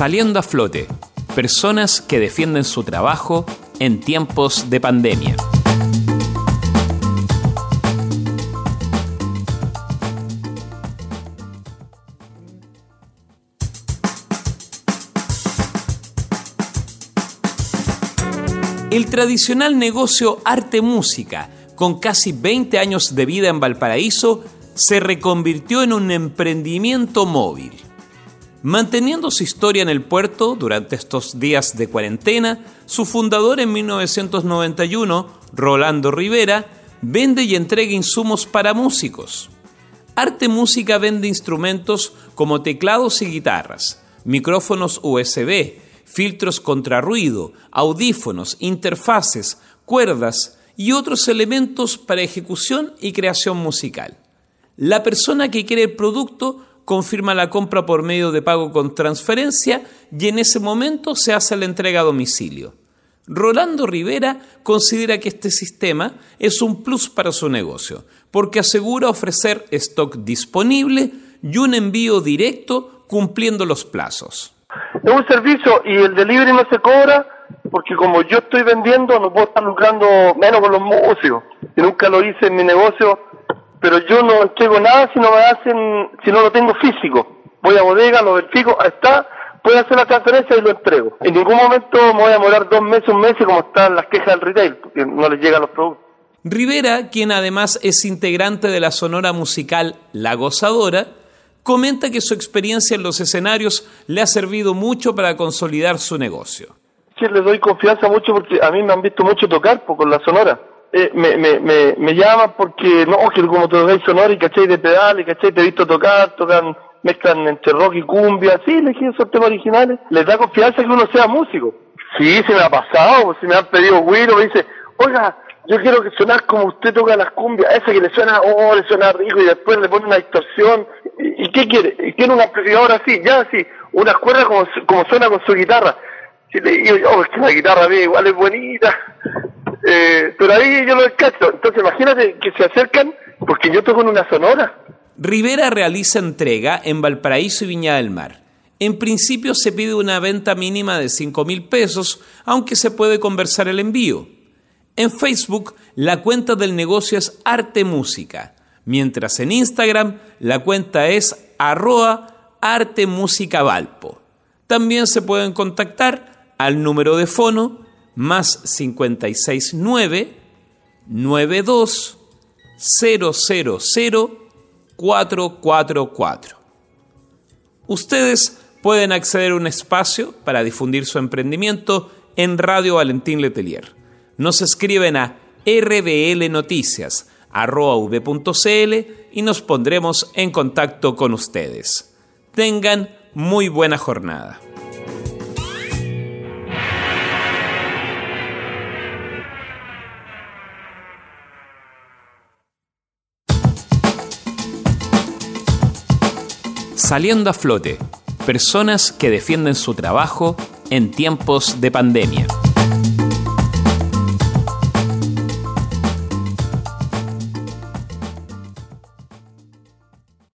Saliendo a flote, personas que defienden su trabajo en tiempos de pandemia. El tradicional negocio arte-música, con casi 20 años de vida en Valparaíso, se reconvirtió en un emprendimiento móvil. Manteniendo su historia en el puerto durante estos días de cuarentena, su fundador en 1991, Rolando Rivera, vende y entrega insumos para músicos. Arte Música vende instrumentos como teclados y guitarras, micrófonos USB, filtros contra ruido, audífonos, interfaces, cuerdas y otros elementos para ejecución y creación musical. La persona que quiere el producto confirma la compra por medio de pago con transferencia y en ese momento se hace la entrega a domicilio. Rolando Rivera considera que este sistema es un plus para su negocio, porque asegura ofrecer stock disponible y un envío directo cumpliendo los plazos. Es un servicio y el delivery no se cobra porque como yo estoy vendiendo no puedo estar lucrando menos con los. Y nunca lo hice en mi negocio, pero yo no entrego nada si no me hacen, si no lo tengo físico. Voy a bodega, lo verifico, ahí está, puedo hacer la transferencia y lo entrego. En ningún momento me voy a demorar dos meses, un mes como están las quejas del retail, porque no les llegan los productos. Rivera, quien además es integrante de la sonora musical La Gozadora, comenta que su experiencia en los escenarios le ha servido mucho para consolidar su negocio. Sí, le doy confianza mucho porque a mí me han visto mucho tocar pues, con la sonora. Eh, me, me, me, me, llaman porque, no, que como te veis sonora y cachai de pedales, cachai, te he visto tocar, tocan, mezclan entre rock y cumbia, sí, elegí esos temas originales. Les da confianza que uno sea músico. Sí, se me ha pasado, pues, si me han pedido Willow, me dice, oiga, yo quiero que sonar como usted toca las cumbias, ese que le suena, oh, le suena rico y después le pone una distorsión. ¿Y, qué quiere? ¿Quiere un amplificador así? Ya, así, unas cuerdas como, como suena con su guitarra. Si le digo, oh, es que la guitarra mía igual es bonita. Eh, pero ahí yo lo descacho. Entonces imagínate que se acercan porque yo toco en una sonora. Rivera realiza entrega en Valparaíso y Viña del Mar. En principio se pide una venta mínima de 5 mil pesos, aunque se puede conversar el envío. En Facebook, la cuenta del negocio es Arte Música, mientras en Instagram la cuenta es arroa Arte Música Valpo. También se pueden contactar al número de fono más 569 92 000 444. Ustedes pueden acceder a un espacio para difundir su emprendimiento en Radio Valentín Letelier nos escriben a rblnoticias.v.cl y nos pondremos en contacto con ustedes. Tengan muy buena jornada. Saliendo a flote, personas que defienden su trabajo en tiempos de pandemia.